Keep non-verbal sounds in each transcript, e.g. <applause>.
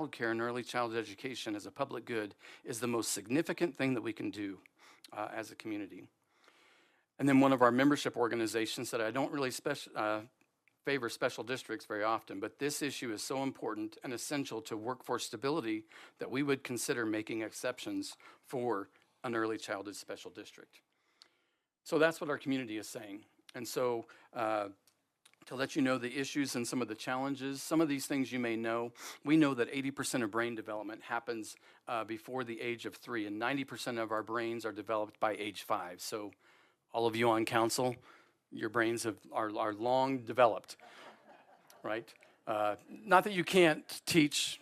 Childcare and early childhood education as a public good is the most significant thing that we can do uh, as a community. And then one of our membership organizations that I don't really speci- uh, favor special districts very often, but this issue is so important and essential to workforce stability that we would consider making exceptions for an early childhood special district. So that's what our community is saying. And so uh, to let you know the issues and some of the challenges. Some of these things you may know. We know that 80% of brain development happens uh, before the age of three, and 90% of our brains are developed by age five. So, all of you on council, your brains have, are, are long developed, right? Uh, not that you can't teach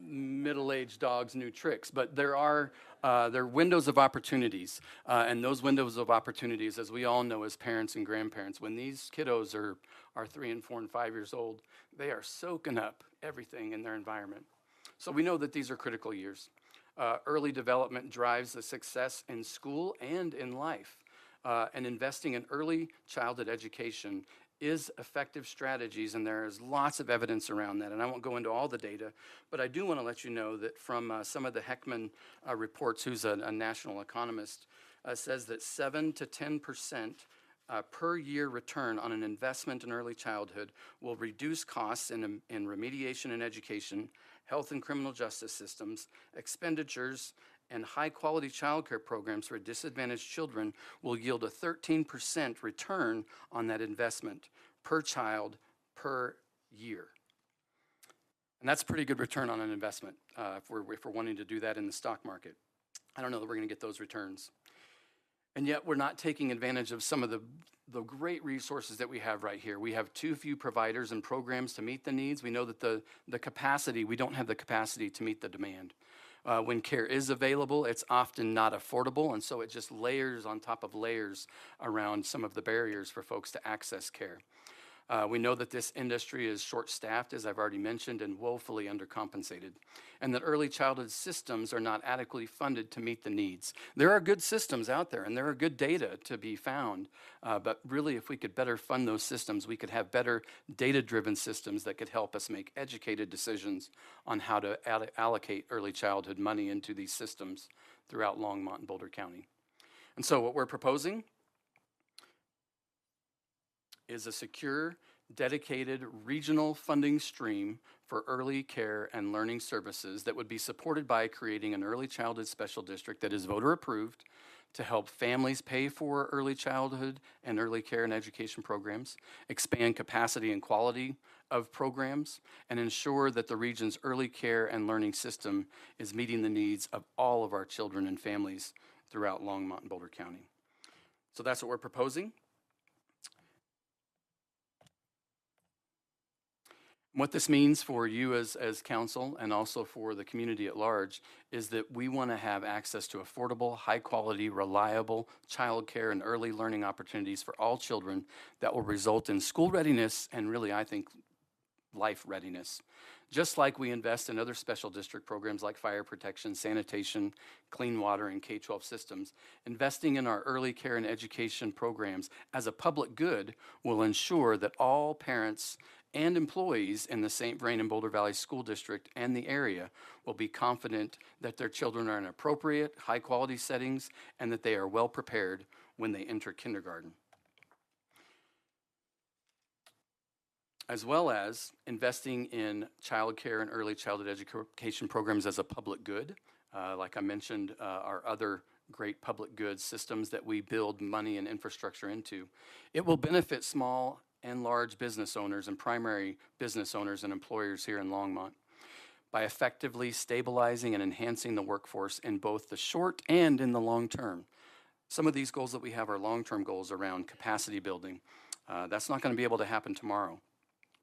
middle-aged dogs new tricks, but there are uh, there are windows of opportunities, uh, and those windows of opportunities, as we all know as parents and grandparents, when these kiddos are are three and four and five years old, they are soaking up everything in their environment. So we know that these are critical years. Uh, early development drives the success in school and in life. Uh, and investing in early childhood education is effective strategies, and there is lots of evidence around that. And I won't go into all the data, but I do want to let you know that from uh, some of the Heckman uh, reports, who's a, a national economist, uh, says that 7 to 10 percent uh, per year return on an investment in early childhood will reduce costs in, in remediation and education, health and criminal justice systems, expenditures, and high quality childcare programs for disadvantaged children will yield a 13% return on that investment per child per year. And that's a pretty good return on an investment uh, if, we're, if we're wanting to do that in the stock market. I don't know that we're going to get those returns. And yet, we're not taking advantage of some of the, the great resources that we have right here. We have too few providers and programs to meet the needs. We know that the, the capacity, we don't have the capacity to meet the demand. Uh, when care is available, it's often not affordable, and so it just layers on top of layers around some of the barriers for folks to access care. Uh, we know that this industry is short staffed, as I've already mentioned, and woefully undercompensated, and that early childhood systems are not adequately funded to meet the needs. There are good systems out there, and there are good data to be found, uh, but really, if we could better fund those systems, we could have better data driven systems that could help us make educated decisions on how to ad- allocate early childhood money into these systems throughout Longmont and Boulder County. And so, what we're proposing is a secure, dedicated regional funding stream for early care and learning services that would be supported by creating an early childhood special district that is voter approved to help families pay for early childhood and early care and education programs, expand capacity and quality of programs, and ensure that the region's early care and learning system is meeting the needs of all of our children and families throughout Longmont and Boulder County. So that's what we're proposing. What this means for you as, as council and also for the community at large is that we want to have access to affordable, high quality, reliable childcare and early learning opportunities for all children that will result in school readiness and really, I think, life readiness. Just like we invest in other special district programs like fire protection, sanitation, clean water, and K 12 systems, investing in our early care and education programs as a public good will ensure that all parents and employees in the St. Vrain and Boulder Valley School District and the area will be confident that their children are in appropriate, high quality settings and that they are well prepared when they enter kindergarten. As well as investing in childcare and early childhood education programs as a public good. Uh, like I mentioned, uh, our other great public goods systems that we build money and infrastructure into. It will benefit small and large business owners and primary business owners and employers here in Longmont by effectively stabilizing and enhancing the workforce in both the short and in the long term. Some of these goals that we have are long term goals around capacity building. Uh, that's not going to be able to happen tomorrow.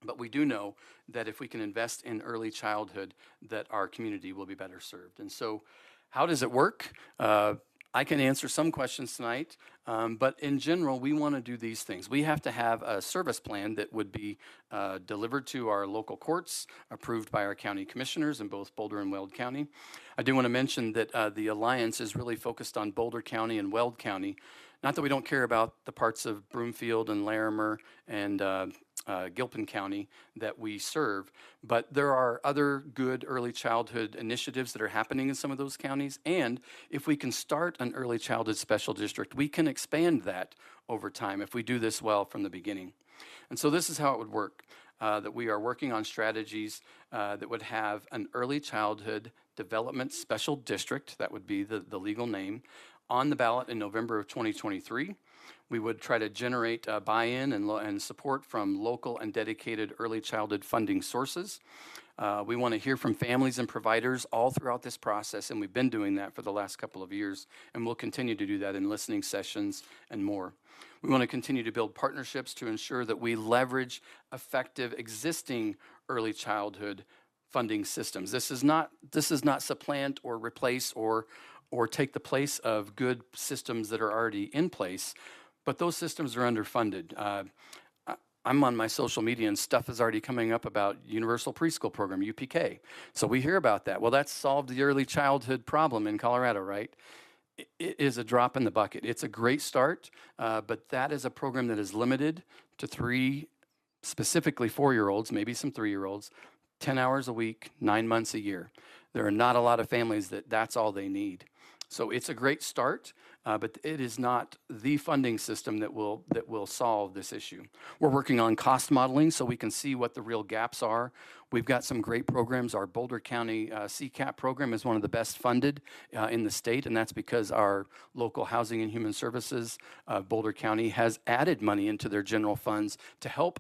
But we do know that if we can invest in early childhood, that our community will be better served. And so, how does it work? Uh, I can answer some questions tonight, um, but in general, we want to do these things. We have to have a service plan that would be uh, delivered to our local courts, approved by our county commissioners in both Boulder and Weld County. I do want to mention that uh, the Alliance is really focused on Boulder County and Weld County, Not that we don't care about the parts of Broomfield and Larimer and uh, uh, Gilpin County that we serve, but there are other good early childhood initiatives that are happening in some of those counties. And if we can start an early childhood special district, we can expand that over time if we do this well from the beginning. And so this is how it would work. Uh, that we are working on strategies uh, that would have an early childhood development special district, that would be the, the legal name, on the ballot in November of 2023. We would try to generate uh, buy-in and, lo- and support from local and dedicated early childhood funding sources. Uh, we want to hear from families and providers all throughout this process, and we've been doing that for the last couple of years, and we'll continue to do that in listening sessions and more. We want to continue to build partnerships to ensure that we leverage effective existing early childhood funding systems. This is not this is not supplant or replace or or take the place of good systems that are already in place, but those systems are underfunded. Uh, I'm on my social media and stuff is already coming up about Universal Preschool Program, UPK. So we hear about that. Well, that's solved the early childhood problem in Colorado, right? It is a drop in the bucket. It's a great start, uh, but that is a program that is limited to three, specifically four year olds, maybe some three year olds, 10 hours a week, nine months a year. There are not a lot of families that that's all they need. So it's a great start, uh, but it is not the funding system that will that will solve this issue. We're working on cost modeling so we can see what the real gaps are. We've got some great programs. Our Boulder County uh, CCAP program is one of the best funded uh, in the state, and that's because our local Housing and Human Services, uh, Boulder County, has added money into their general funds to help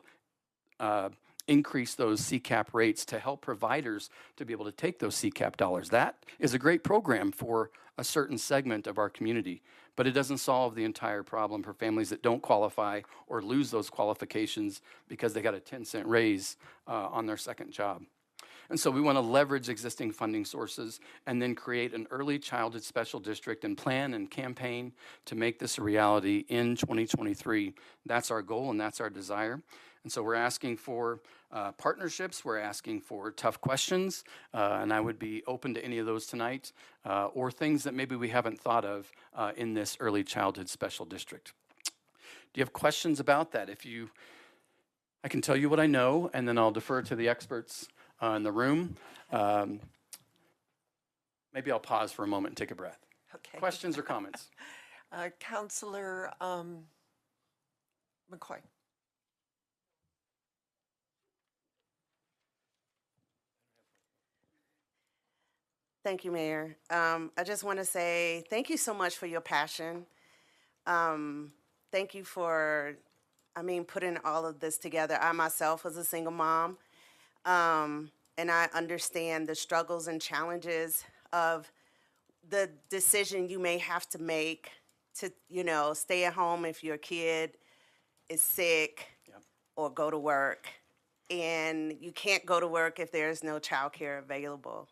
uh, increase those CCAP rates to help providers to be able to take those CCAP dollars. That is a great program for a certain segment of our community, but it doesn't solve the entire problem for families that don't qualify or lose those qualifications because they got a 10 cent raise uh, on their second job. And so we want to leverage existing funding sources and then create an early childhood special district and plan and campaign to make this a reality in 2023. That's our goal and that's our desire. And so we're asking for uh, partnerships, we're asking for tough questions, uh, and I would be open to any of those tonight, uh, or things that maybe we haven't thought of uh, in this early childhood special district. Do you have questions about that? If you, I can tell you what I know, and then I'll defer to the experts uh, in the room. Um, maybe I'll pause for a moment and take a breath. Okay. Questions or comments? <laughs> Uh, Councilor um, McCoy. Thank you, Mayor. Um, I just want to say thank you so much for your passion. Um, thank you for, I mean, putting all of this together. I myself was a single mom, um, and I understand the struggles and challenges of the decision you may have to make to, you know, stay at home if your kid is sick Yep. or go to work. And you can't go to work if there's no childcare available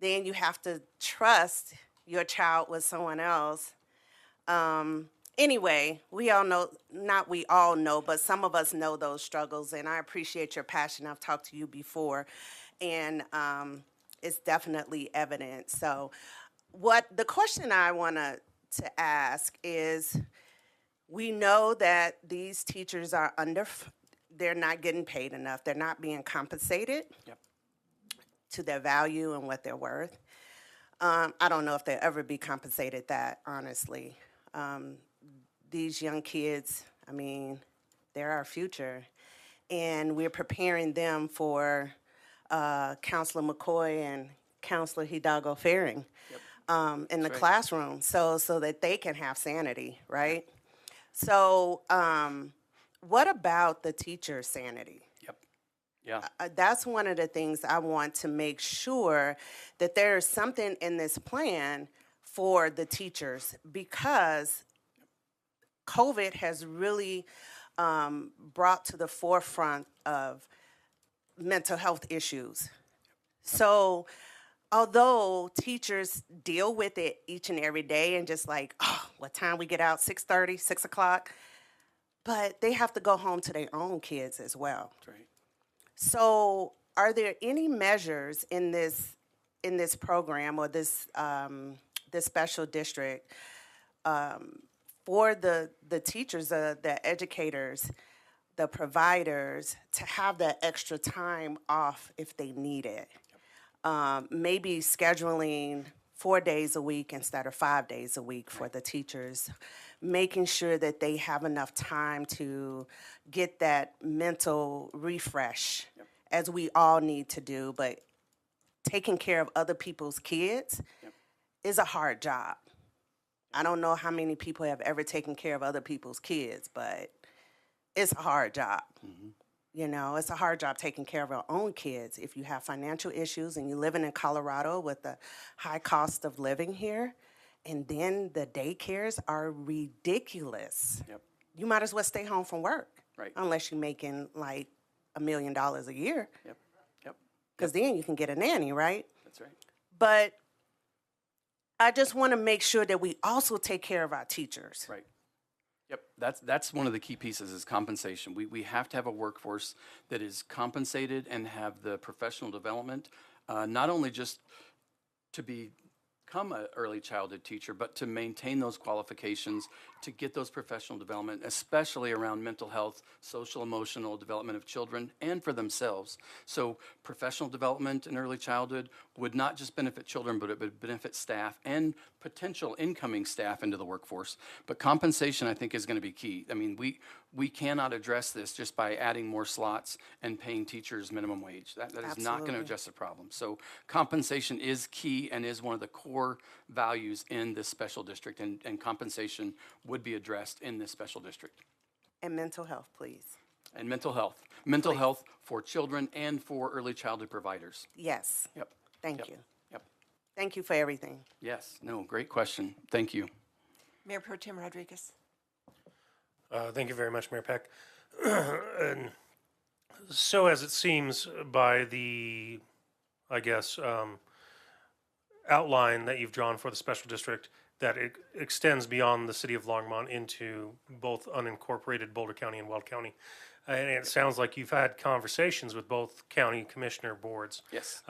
then you have to trust your child with someone else. Um, anyway, we all know, not we all know, but some of us know those struggles, and I appreciate your passion. I've talked to you before, and um, it's definitely evident. So, what the question I want to to ask is we know that these teachers are under they're not getting paid enough they're not being compensated Yep. To their value and what they're worth. Um, I don't know if they'll ever be compensated that, honestly. Um, these young kids, I mean, they're our future. And we're preparing them for uh, Councilor McCoy and Councilor Hidalgo Fahring um, in the right. classroom so, so that they can have sanity, right? So, um, what about the teacher's sanity? Yeah. uh, that's one of the things I want to make sure that there is something in this plan for the teachers because COVID has really um, brought to the forefront of mental health issues. So, although teachers deal with it each and every day and just like, oh, what time we get out, 6.30, 6 o'clock, but they have to go home to their own kids as well. That's right. So, are there any measures in this in this program or this um, this special district um, for the the teachers, the the educators, the providers to have that extra time off if they need it. Um, maybe scheduling four days a week instead of five days a week for the teachers, making sure that they have enough time to get that mental refresh, as we all need to do. But taking care of other people's kids is a hard job. I don't know how many people have ever taken care of other people's kids, but it's a hard job. Mm-hmm. You know, it's a hard job taking care of our own kids. If you have financial issues and you're living in Colorado with the high cost of living here, and then the daycares are ridiculous. Yep. You might as well stay home from work. Right. Unless you're making like a million dollars a year, Yep. Yep. because then you can get a nanny, right? That's right. But I just want to make sure that we also take care of our teachers. Right. Yep, that's, that's one of the key pieces is compensation. We, we have to have a workforce that is compensated and have the professional development, uh, not only just to be, become an early childhood teacher, but to maintain those qualifications, to get those professional development, especially around mental health, social emotional development of children, and for themselves. So professional development in early childhood would not just benefit children, but it would benefit staff and potential incoming staff into the workforce. But compensation, I think, is going to be key. I mean, we, we cannot address this just by adding more slots and paying teachers minimum wage. That, that is not going to Absolutely. address the problem. So compensation is key and is one of the core values in this special district, and, and compensation would be addressed in this special district. And mental health, please. And mental health, mental health for children and for early childhood providers. Yes. Yep. Thank Yep. you. Yep. Thank you for everything. Yes, no, great question. Thank you. Mayor Pro Tem Rodriguez. Uh, Thank you very much, Mayor Peck. <clears throat> And So as it seems by the, I guess, um, outline that you've drawn for the special district, that it extends beyond the city of Longmont into both unincorporated Boulder County and Weld County. And it sounds like you've had conversations with both county commissioner boards. Yes.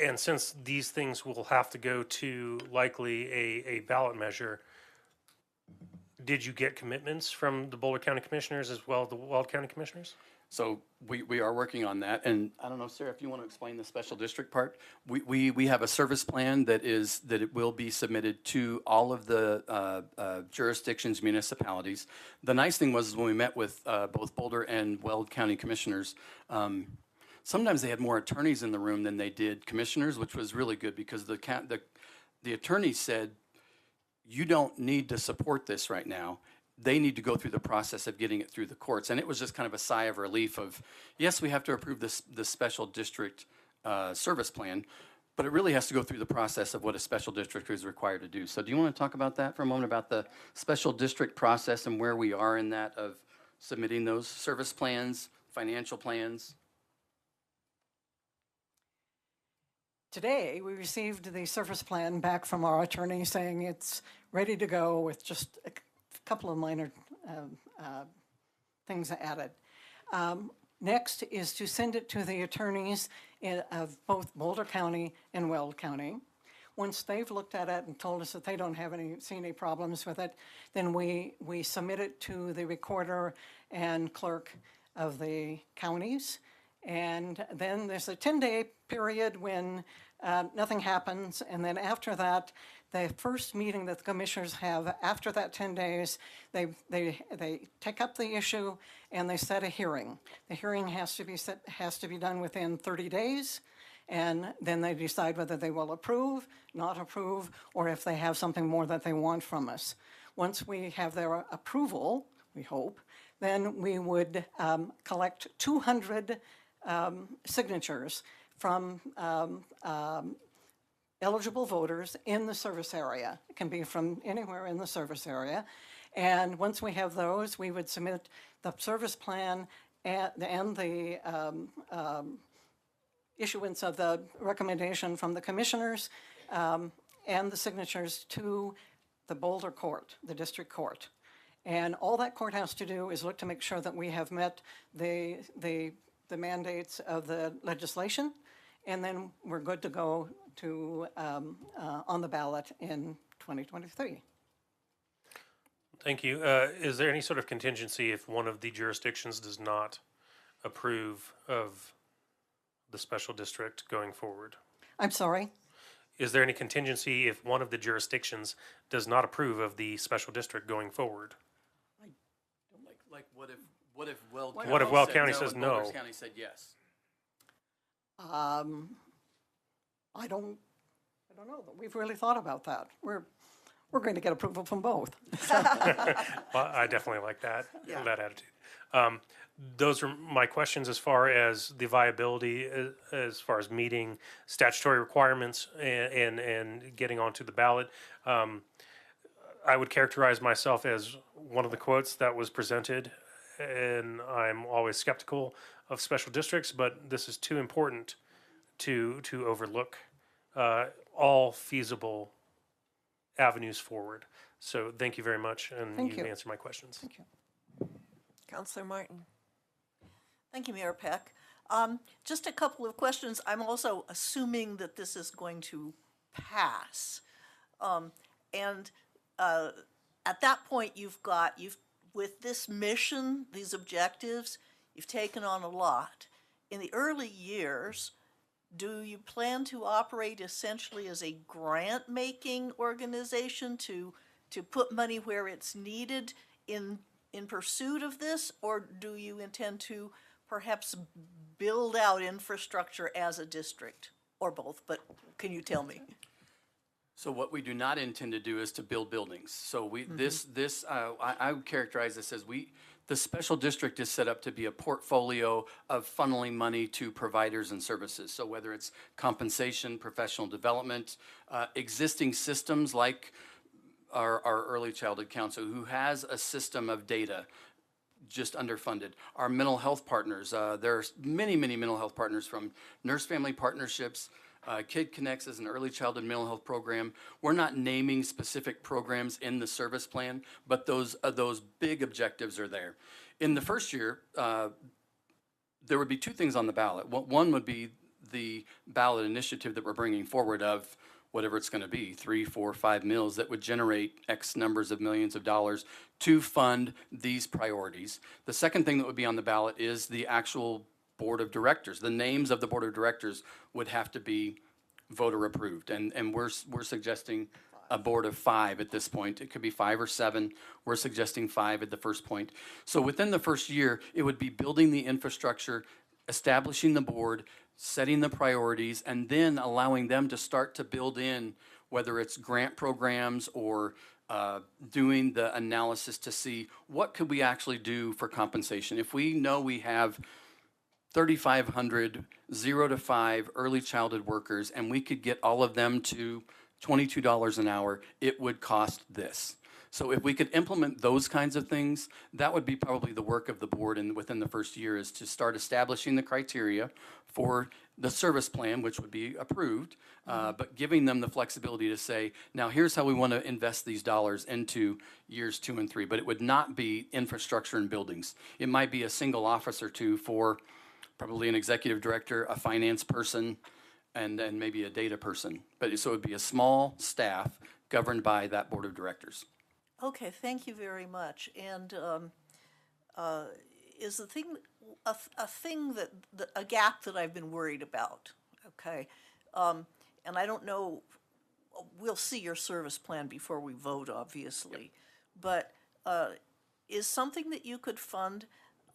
And since these things will have to go to likely a, a ballot measure, did you get commitments from the Boulder County Commissioners as well as the Weld County Commissioners? So we, we are working on that, and I don't know, Sarah, if you want to explain the special district part? We, we, we have a service plan that is, that it will be submitted to all of the uh, uh, jurisdictions, municipalities. The nice thing was, is when we met with uh, both Boulder and Weld County Commissioners, um, sometimes they had more attorneys in the room than they did commissioners, which was really good, because the, ca- the, the attorney said, you don't need to support this right now. They need to go through the process of getting it through the courts. And it was just kind of a sigh of relief of, yes, we have to approve this, this special district uh, service plan, but it really has to go through the process of what a special district is required to do. So do you want to talk about that for a moment, about the special district process and where we are in that of submitting those service plans, financial plans? Today, we received the service plan back from our attorney saying it's ready to go with just a couple of minor um, uh, things added. Um, Next is to send it to the attorneys in- of both Boulder County and Weld County. Once they've looked at it and told us that they don't have any, see any problems with it, then we, we submit it to the recorder and clerk of the counties. And then there's a 10-day period when uh, nothing happens. And then after that, the first meeting that the commissioners have after that 10 days, they, they, they take up the issue and they set a hearing. The hearing has to be set, has to be done within 30 days. And then they decide whether they will approve, not approve, or if they have something more that they want from us. Once we have their approval, we hope, then we would um, collect 200 um, signatures from um, um, eligible voters in the service area. It can be from anywhere in the service area. And once we have those, we would submit the service plan and, and the um, um, issuance of the recommendation from the commissioners um, and the signatures to the Boulder Court, the district court. And all that court has to do is look to make sure that we have met the, the, the mandates of the legislation, and then we're good to go to, um, uh, on the ballot in 2023. Thank you. Uh, is there any sort of contingency if one of the jurisdictions does not approve of the special district going forward? I'm sorry? Is there any contingency if one of the jurisdictions does not approve of the special district going forward? I don't like, like what if, what if Weld What County? if Weld said County no says and Boulder no? County said yes? Um, I don't, I don't know, but we've really thought about that. We're, we're going to get approval from both. <laughs> <laughs> Well, I definitely like that, that attitude. Um, those are my questions as far as the viability, uh, as far as meeting statutory requirements and, and, and getting onto the ballot. Um, I would characterize myself as one of the quotes that was presented, and I'm always skeptical of special districts, but this is too important to, to overlook, uh, all feasible avenues forward. So thank you very much, and Thank you you. answered my questions. Thank you. Councilor Martin. Thank you, Mayor Peck. Um, Just a couple of questions. I'm also assuming that this is going to pass. Um, And uh, at that point, you've got, you've, with this mission, these objectives, you've taken on a lot. In the early years, do you plan to operate essentially as a grant-making organization to, to put money where it's needed in, in pursuit of this? Or do you intend to perhaps build out infrastructure as a district? Or both, but can you tell me? So what we do not intend to do is to build buildings. So we, this, this, uh, I, I would characterize this as we, the special district is set up to be a portfolio of funneling money to providers and services. So whether it's compensation, professional development, uh, existing systems like our, our early childhood council, who has a system of data just underfunded. Our mental health partners, uh, are many, many mental health partners from nurse family partnerships. Uh, Kid Connects is an early childhood mental health program. We're not naming specific programs in the service plan, but those uh, those big objectives are there. In the first year, uh, there would be two things on the ballot. One would be the ballot initiative that we're bringing forward of whatever it's going to be, three, four, five mills that would generate X numbers of millions of dollars to fund these priorities. The second thing that would be on the ballot is the actual board of directors. The names of the board of directors would have to be voter approved. And, and we're, we're suggesting a board of five at this point. It could be five or seven. We're suggesting five at the first point. So within the first year, it would be building the infrastructure, establishing the board, setting the priorities, and then allowing them to start to build in, whether it's grant programs or uh, doing the analysis to see what could we actually do for compensation. If we know we have 3,500 zero to five early childhood workers, and we could get all of them to $22 an hour, it would cost this. So if we could implement those kinds of things, that would be probably the work of the board and within the first year is to start establishing the criteria for the service plan, which would be approved, uh, but giving them the flexibility to say, now here's how we want to invest these dollars into years two and three. But it would not be infrastructure and buildings. It might be a single office or two for probably an executive director, a finance person, and then maybe a data person. But so it would be a small staff governed by that board of directors. Okay, thank you very much. And um, uh, is the thing, a, a thing that, that, a gap that I've been worried about, okay? Um, and I don't know, we'll see your service plan before we vote, obviously. But uh, is something that you could fund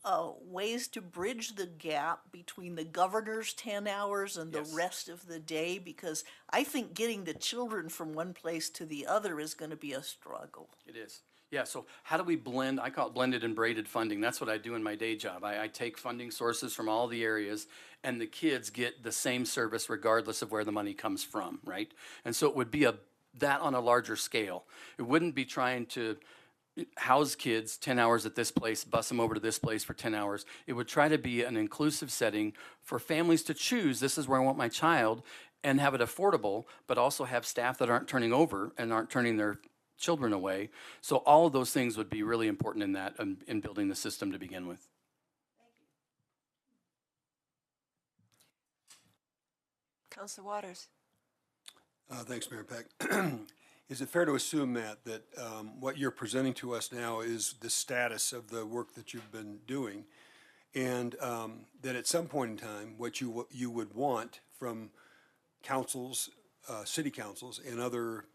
uh, ways to bridge the gap between the governor's 10 hours and the Yes. rest of the day? Because I think getting the children from one place to the other is going to be a struggle. It is. Yeah, so how do we blend? I call it blended and braided funding. That's what I do in my day job. I, I take funding sources from all the areas, and the kids get the same service regardless of where the money comes from, right? And so it would be a that on a larger scale. It wouldn't be trying to house kids 10 hours at this place, bus them over to this place for 10 hours. It would try to be an inclusive setting for families to choose this is where I want my child and have it affordable, but also have staff that aren't turning over and aren't turning their children away. So all of those things would be really important in that, um, in building the system to begin with. Councilor Waters. Uh, Thanks, Mayor Peck. <clears throat> Is it fair to assume, Matt, that um, what you're presenting to us now is the status of the work that you've been doing? And um, that at some point in time, what you, w- you would want from councils, uh, city councils, and other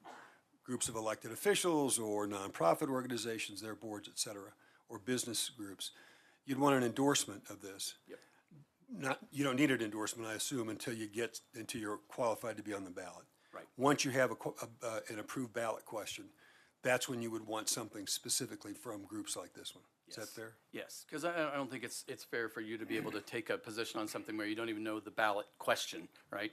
groups of elected officials or nonprofit organizations, their boards, et cetera, or business groups, you'd want an endorsement of this. Not, you don't need an endorsement, I assume, until you get, until you're qualified to be on the ballot. Right. Once you have a, qu- a- uh, an approved ballot question, that's when you would want something specifically from groups like this one. Is that fair? Yes, because I, I don't think it's, it's fair for you to be able to take a position on something where you don't even know the ballot question, right?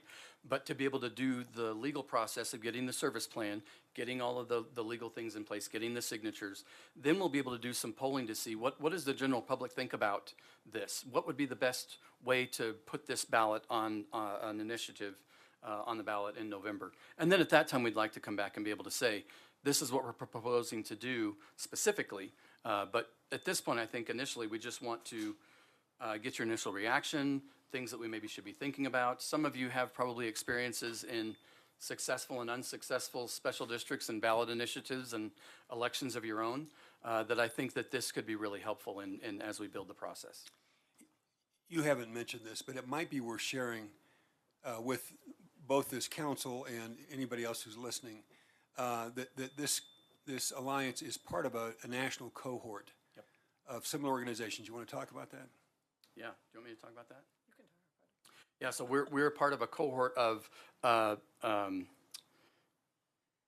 But to be able to do the legal process of getting the service plan, getting all of the, the legal things in place, getting the signatures, then we'll be able to do some polling to see what, what does the general public think about this? What would be the best way to put this ballot on, uh, an initiative uh, on the ballot in November? And then at that time, we'd like to come back and be able to say, this is what we're proposing to do specifically. Uh, But at this point, I think initially, we just want to uh, get your initial reaction, things that we maybe should be thinking about. Some of you have probably experiences in successful and unsuccessful special districts and ballot initiatives and elections of your own, uh, that I think that this could be really helpful in, in, as we build the process. You haven't mentioned this, but it might be worth sharing uh, with both this council and anybody else who's listening, uh, that, that this, this alliance is part of a, a national cohort of similar organizations. You want to talk about that? Yeah, do you want me to talk about that? You can talk about it. Yeah, so we're, we're part of a cohort of, uh, um,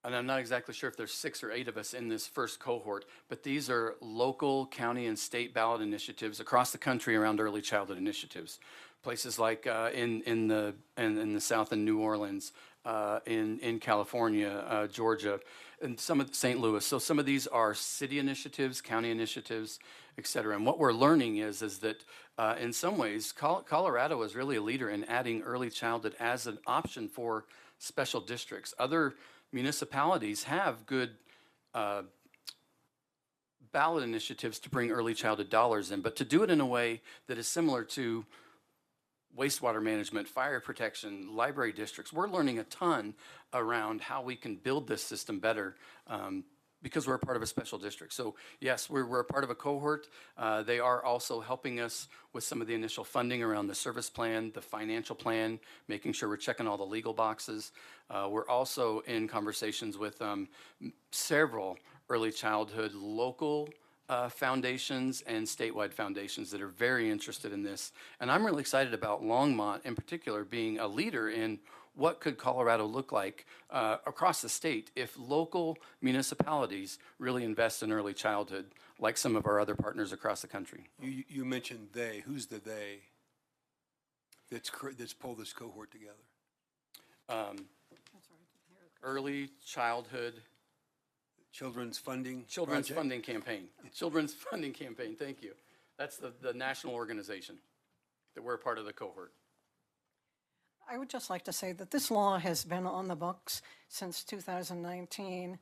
and I'm not exactly sure if there's six or eight of us in this first cohort, but these are local, county, and state ballot initiatives across the country around early childhood initiatives. Places like uh, in, in, the, in, in the South in New Orleans, uh, in, in California, uh, Georgia, and some of St. Louis. So some of these are city initiatives, county initiatives, et cetera. And what we're learning is, is that uh, in some ways, Col- Colorado is really a leader in adding early childhood as an option for special districts. Other municipalities have good uh, ballot initiatives to bring early childhood dollars in, but to do it in a way that is similar to wastewater management, fire protection, library districts. We're learning a ton around how we can build this system better um, because we're a part of a special district. So yes, we're, we're a part of a cohort. Uh, they are also helping us with some of the initial funding around the service plan, the financial plan, making sure we're checking all the legal boxes. Uh, we're also in conversations with um, several early childhood local uh, foundations and statewide foundations that are very interested in this. And I'm really excited about Longmont in particular being a leader in what could Colorado look like uh, across the state if local municipalities really invest in early childhood, like some of our other partners across the country. You, you- mentioned they. Who's the they that's, that's pulled this cohort together? Um, early childhood Children's Funding? Children's Project? Funding Campaign. <laughs> Children's Funding Campaign, thank you. That's the, the national organization that we're a part of the cohort. I would just like to say that this law has been on the books since 2019.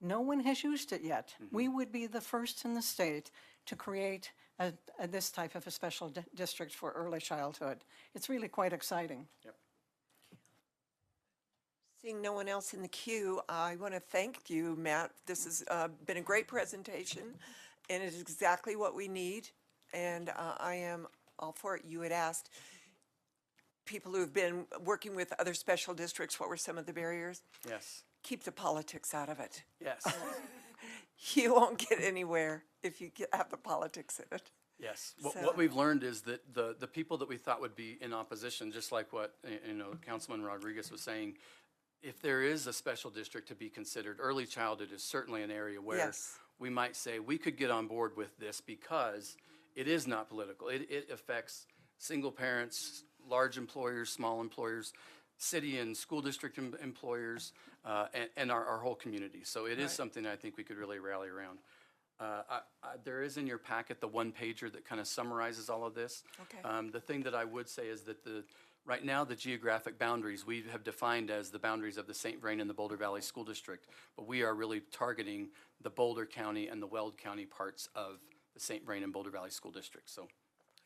No one has used it yet. Mm-hmm. We would be the first in the state to create a, a, this type of a special di- district for early childhood. It's really quite exciting. Seeing no one else in the queue, I want to thank you, Matt. This has uh, been a great presentation, and it is exactly what we need. And uh, I am all for it. You had asked people who have been working with other special districts, what were some of the barriers? Yes, Keep the politics out of it. yes, <laughs> You won't get anywhere if you get- have the politics in it. yes. What, So- what we've learned is that the, the people that we thought would be in opposition, just like what, you know, Councilman Rodriguez was saying, if there is a special district to be considered, early childhood is certainly an area where Yes. we might say, we could get on board with this because it is not political. It, it affects single parents, large employers, small employers, city and school district em- employers, uh, and, and our, our whole community. So it is something I think we could really rally around. Uh, I, I, there is in your packet the one pager that kind of summarizes all of this. Okay. Um, the thing that I would say is that the, right now, the geographic boundaries, we have defined as the boundaries of the St. Vrain and the Boulder Valley School District, but we are really targeting the Boulder County and the Weld County parts of the St. Vrain and Boulder Valley School District, so.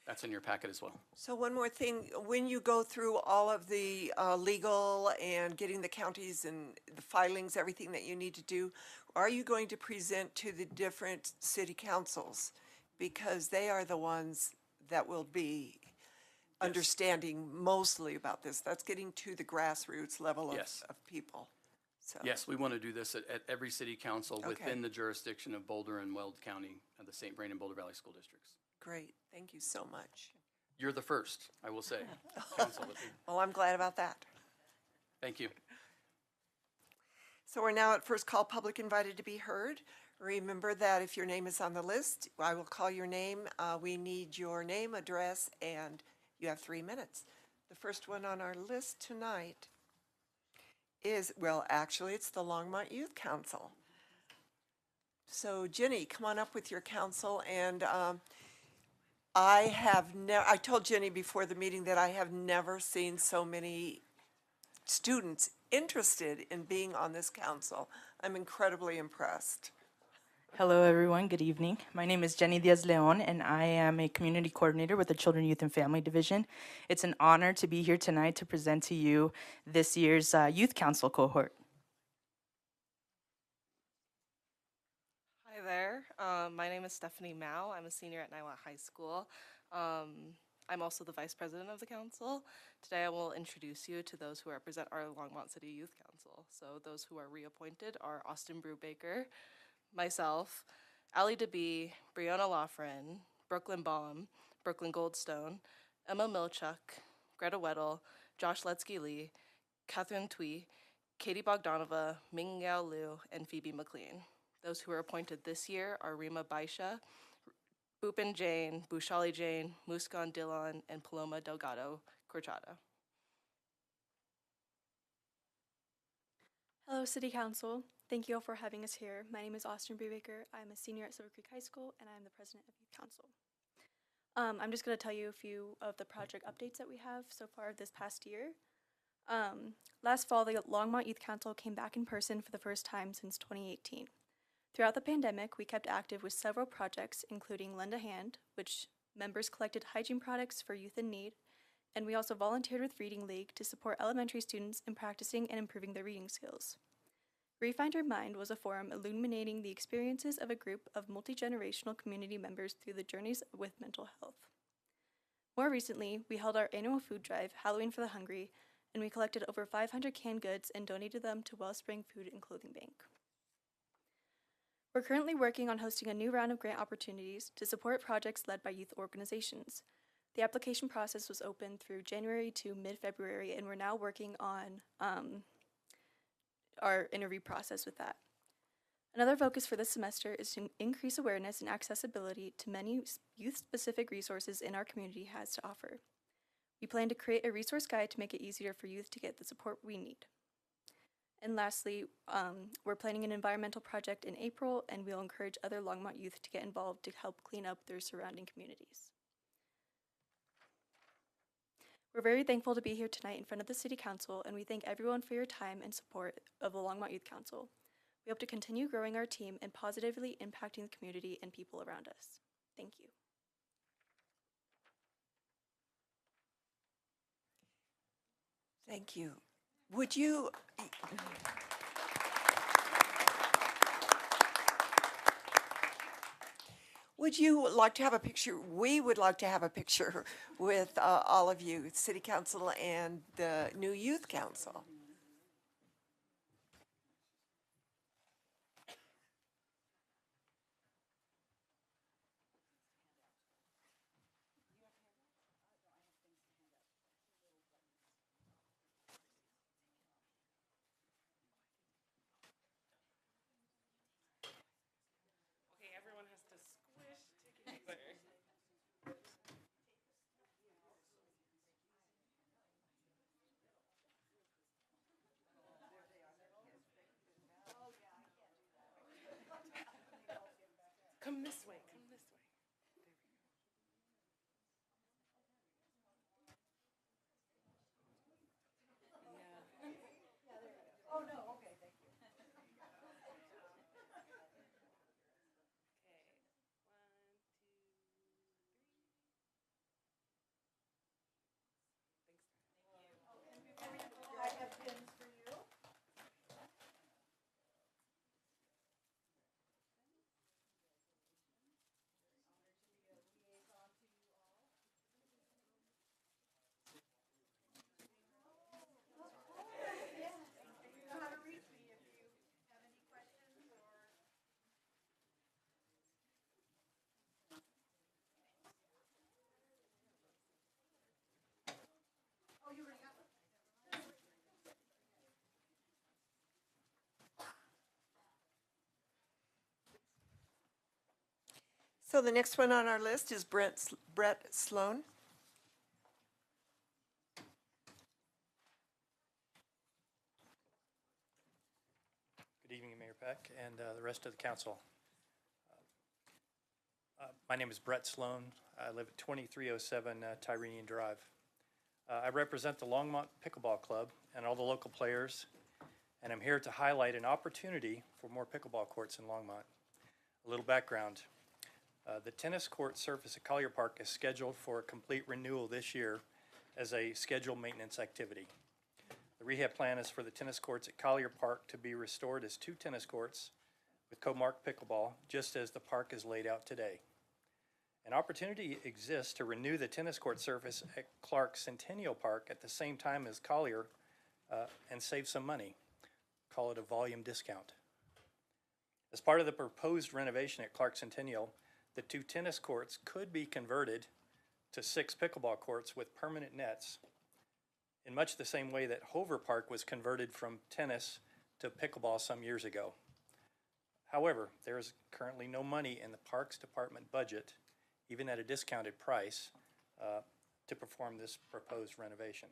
That's in your packet as well. So one more thing, when you go through all of the uh, legal and getting the counties and the filings, everything that you need to do, are you going to present to the different city councils? Because they are the ones that will be understanding mostly about this. That's getting to the grassroots level of, Yes. of people. So, Yes, we want to do this at, at every city council within the jurisdiction of Boulder and Weld County, and the St. Vrain and Boulder Valley School Districts. great, thank you so much. You're the first, I will say. <laughs> Council, but- Well, I'm glad about that. Thank you. So we're now at first call, public invited to be heard. Remember that if your name is on the list, I will call your name. Uh, we need your name, address, and you have three minutes. The first one on our list tonight is, well, actually, it's the Longmont Youth Council. So Jenny, come on up with your council and, um, I have never, I told Jenny before the meeting that I have never seen so many students interested in being on this council. I'm incredibly impressed. Hello, everyone. Good evening. My name is Jenny Diaz Leon, and I am a community coordinator with the Children, Youth, and Family Division. It's an honor to be here tonight to present to you this year's uh, Youth Council cohort. Hi there. Um, my name is Stephanie Mao. I'm a senior at Niwot High School. Um, I'm also the vice president of the council. Today I will introduce you to those who represent our Longmont City Youth Council. So those who are reappointed are Austin Brubaker, myself, Ali DeBee, Brianna Loughran, Brooklyn Baum, Brooklyn Goldstone, Emma Milchuk, Greta Weddle, Josh Letsky Lee, Catherine Twee, Katie Bogdanova, Ming Yao Liu, and Phoebe McLean. Those who were appointed this year are Rima Baisha, Bupin Jain, Bushali Jain, Muskan Dillon, and Paloma Delgado Corchada. Hello, City Council. Thank you all for having us here. My name is Austin Brubaker. I'm a senior at Silver Creek High School, and I'm the president of Youth Council. Um, I'm just going to tell you a few of the project updates that we have so far this past year. Um, last fall, the Longmont Youth Council came back in person for the first time since 2018. Throughout the pandemic, we kept active with several projects, including Lend a Hand, which members collected hygiene products for youth in need, and we also volunteered with Reading League to support elementary students in practicing and improving their reading skills. Refind Mind was a forum illuminating the experiences of a group of multi generational community members through the journeys with mental health. More recently, we held our annual food drive, Halloween for the Hungry, and we collected over 500 canned goods and donated them to Wellspring Food and Clothing Bank. We're currently working on hosting a new round of grant opportunities to support projects led by youth organizations. The application process was open through January to mid February, and we're now working on um, our interview process with that. Another focus for this semester is to increase awareness and accessibility to many youth specific resources in our community has to offer. We plan to create a resource guide to make it easier for youth to get the support we need. And lastly, um, we're planning an environmental project in April, and we'll encourage other Longmont youth to get involved to help clean up their surrounding communities. We're very thankful to be here tonight in front of the City Council, and we thank everyone for your time and support of the Longmont Youth Council. We hope to continue growing our team and positively impacting the community and people around us. Thank you. Thank you. Would you? Would you like to have a picture? We would like to have a picture <laughs> with uh, all of you, City Council and the new Youth Council. So the next one on our list is Brent, Brett Sloan. Good evening, Mayor Peck and uh, the rest of the council. Uh, My name is Brett Sloan. I live at 2307 uh, Tyrenian Drive. Uh, I represent the Longmont Pickleball Club and all the local players, and I'm here to highlight an opportunity for more pickleball courts in Longmont. A little background. Uh, The tennis court surface at Collyer Park is scheduled for a complete renewal this year as a scheduled maintenance activity. The rehab plan is for the tennis courts at Collyer Park to be restored as two tennis courts with co-marked pickleball, just as the park is laid out today. An opportunity exists to renew the tennis court surface at Clark Centennial Park at the same time as Collyer uh, and save some money. Call it a volume discount. As part of the proposed renovation at Clark Centennial, the two tennis courts could be converted to six pickleball courts with permanent nets in much the same way that Hover Park was converted from tennis to pickleball some years ago. However, there is currently no money in the Parks Department budget, even at a discounted price, uh, to perform this proposed renovation.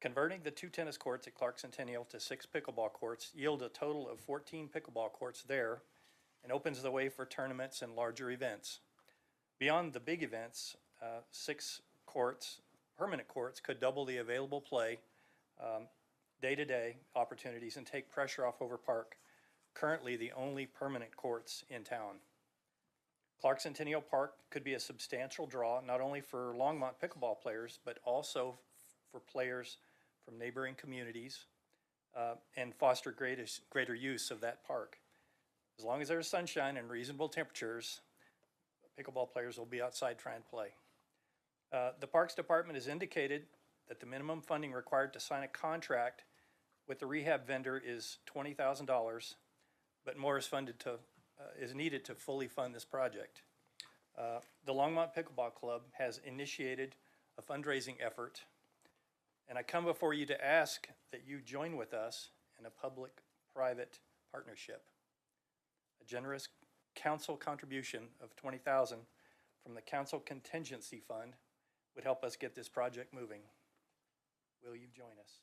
Converting the two tennis courts at Clark Centennial to six pickleball courts yield a total of 14 pickleball courts there and opens the way for tournaments and larger events. Beyond the big events, uh, six courts, permanent courts, could double the available play, um, day-to-day opportunities and take pressure off Over Park, currently the only permanent courts in town. Clark Centennial Park could be a substantial draw, not only for Longmont pickleball players, but also f- for players from neighboring communities, uh, and foster greatest, greater use of that park. As long as there's sunshine and reasonable temperatures, pickleball players will be outside trying to play. Uh, The Parks Department has indicated that the minimum funding required to sign a contract with the rehab vendor is twenty thousand dollars, but more is funded to, uh, is needed to fully fund this project. Uh, The Longmont Pickleball Club has initiated a fundraising effort, and I come before you to ask that you join with us in a public-private partnership. Generous council contribution of twenty thousand from the council contingency fund would help us get this project moving. Will you join us?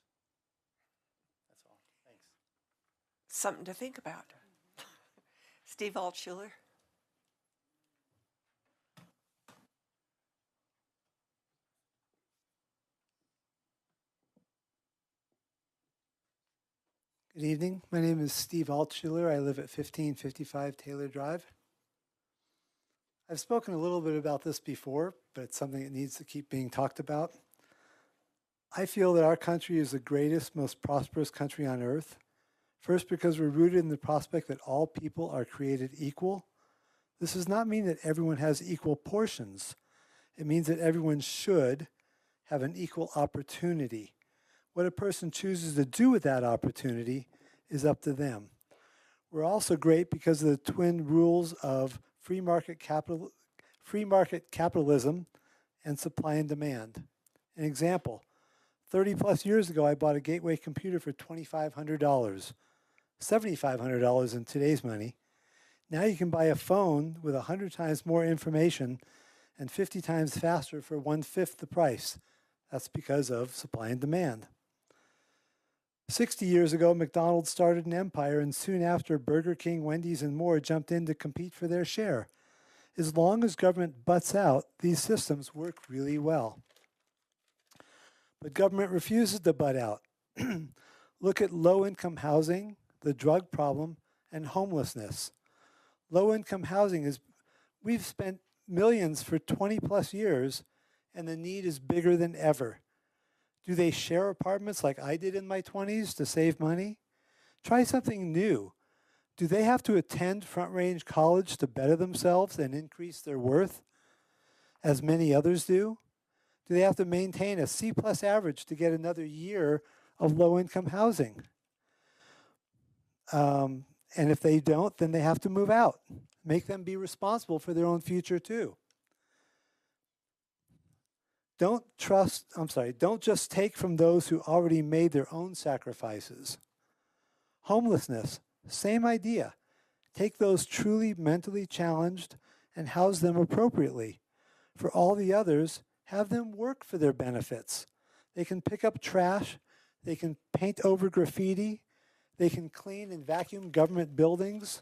That's all. Thanks. Something to think about. <laughs> Steve Altschuler. Good evening. My name is Steve Altschuler. I live at 1555 Taylor Drive. I've spoken a little bit about this before, but it's something that needs to keep being talked about. I feel that our country is the greatest, most prosperous country on earth. First, because we're rooted in the prospect that all people are created equal. This does not mean that everyone has equal portions. It means that everyone should have an equal opportunity. What a person chooses to do with that opportunity is up to them. We're also great because of the twin rules of free market capital free market capitalism and supply and demand. An example, 30 plus years ago I bought a Gateway computer for $2500. $7500 in today's money. Now you can buy a phone with 100 times more information and 50 times faster for one fifth the price. That's because of supply and demand. 60 years ago, McDonald's started an empire, and soon after, Burger King, Wendy's, and more jumped in to compete for their share. As long as government butts out, these systems work really well. But government refuses to butt out. <clears throat> Look at low income housing, the drug problem, and homelessness. Low income housing is, we've spent millions for 20 plus years, and the need is bigger than ever. Do they share apartments like I did in my 20s to save money? Try something new. Do they have to attend Front Range College to better themselves and increase their worth, as many others do? Do they have to maintain a C plus average to get another year of low income housing? Um, and if they don't, then they have to move out. Make them be responsible for their own future too. Don't trust, I'm sorry, don't just take from those who already made their own sacrifices. Homelessness, same idea. Take those truly mentally challenged and house them appropriately. For all the others, have them work for their benefits. They can pick up trash, they can paint over graffiti, they can clean and vacuum government buildings.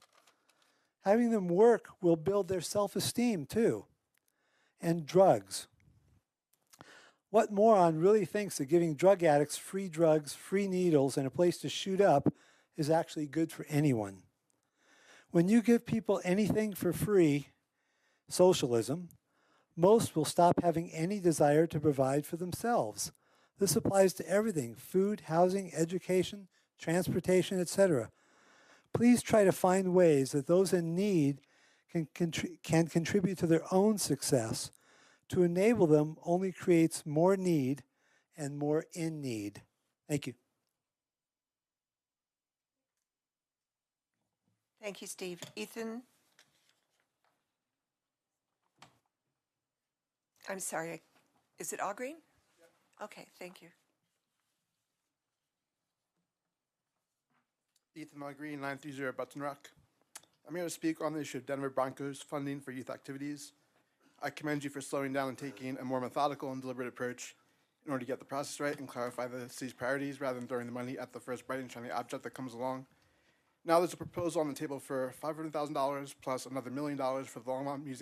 Having them work will build their self esteem too. And drugs. What moron really thinks that giving drug addicts free drugs, free needles, and a place to shoot up is actually good for anyone? When you give people anything for free, socialism, most will stop having any desire to provide for themselves. This applies to everything food, housing, education, transportation, etc. Please try to find ways that those in need can, contri- can contribute to their own success. To enable them only creates more need and more in need. Thank you. Thank you, Steve. Ethan? I'm sorry, is it Augreen? Okay, thank you. Ethan Mulgreen, 930 Button Rock. I'm here to speak on the issue of Denver Broncos funding for youth activities. I commend you for slowing down and taking a more methodical and deliberate approach in order to get the process right and clarify the city's priorities rather than throwing the money at the first bright and shiny object that comes along. Now there's a proposal on the table for $500,000 plus another million dollars for the Longmont Museum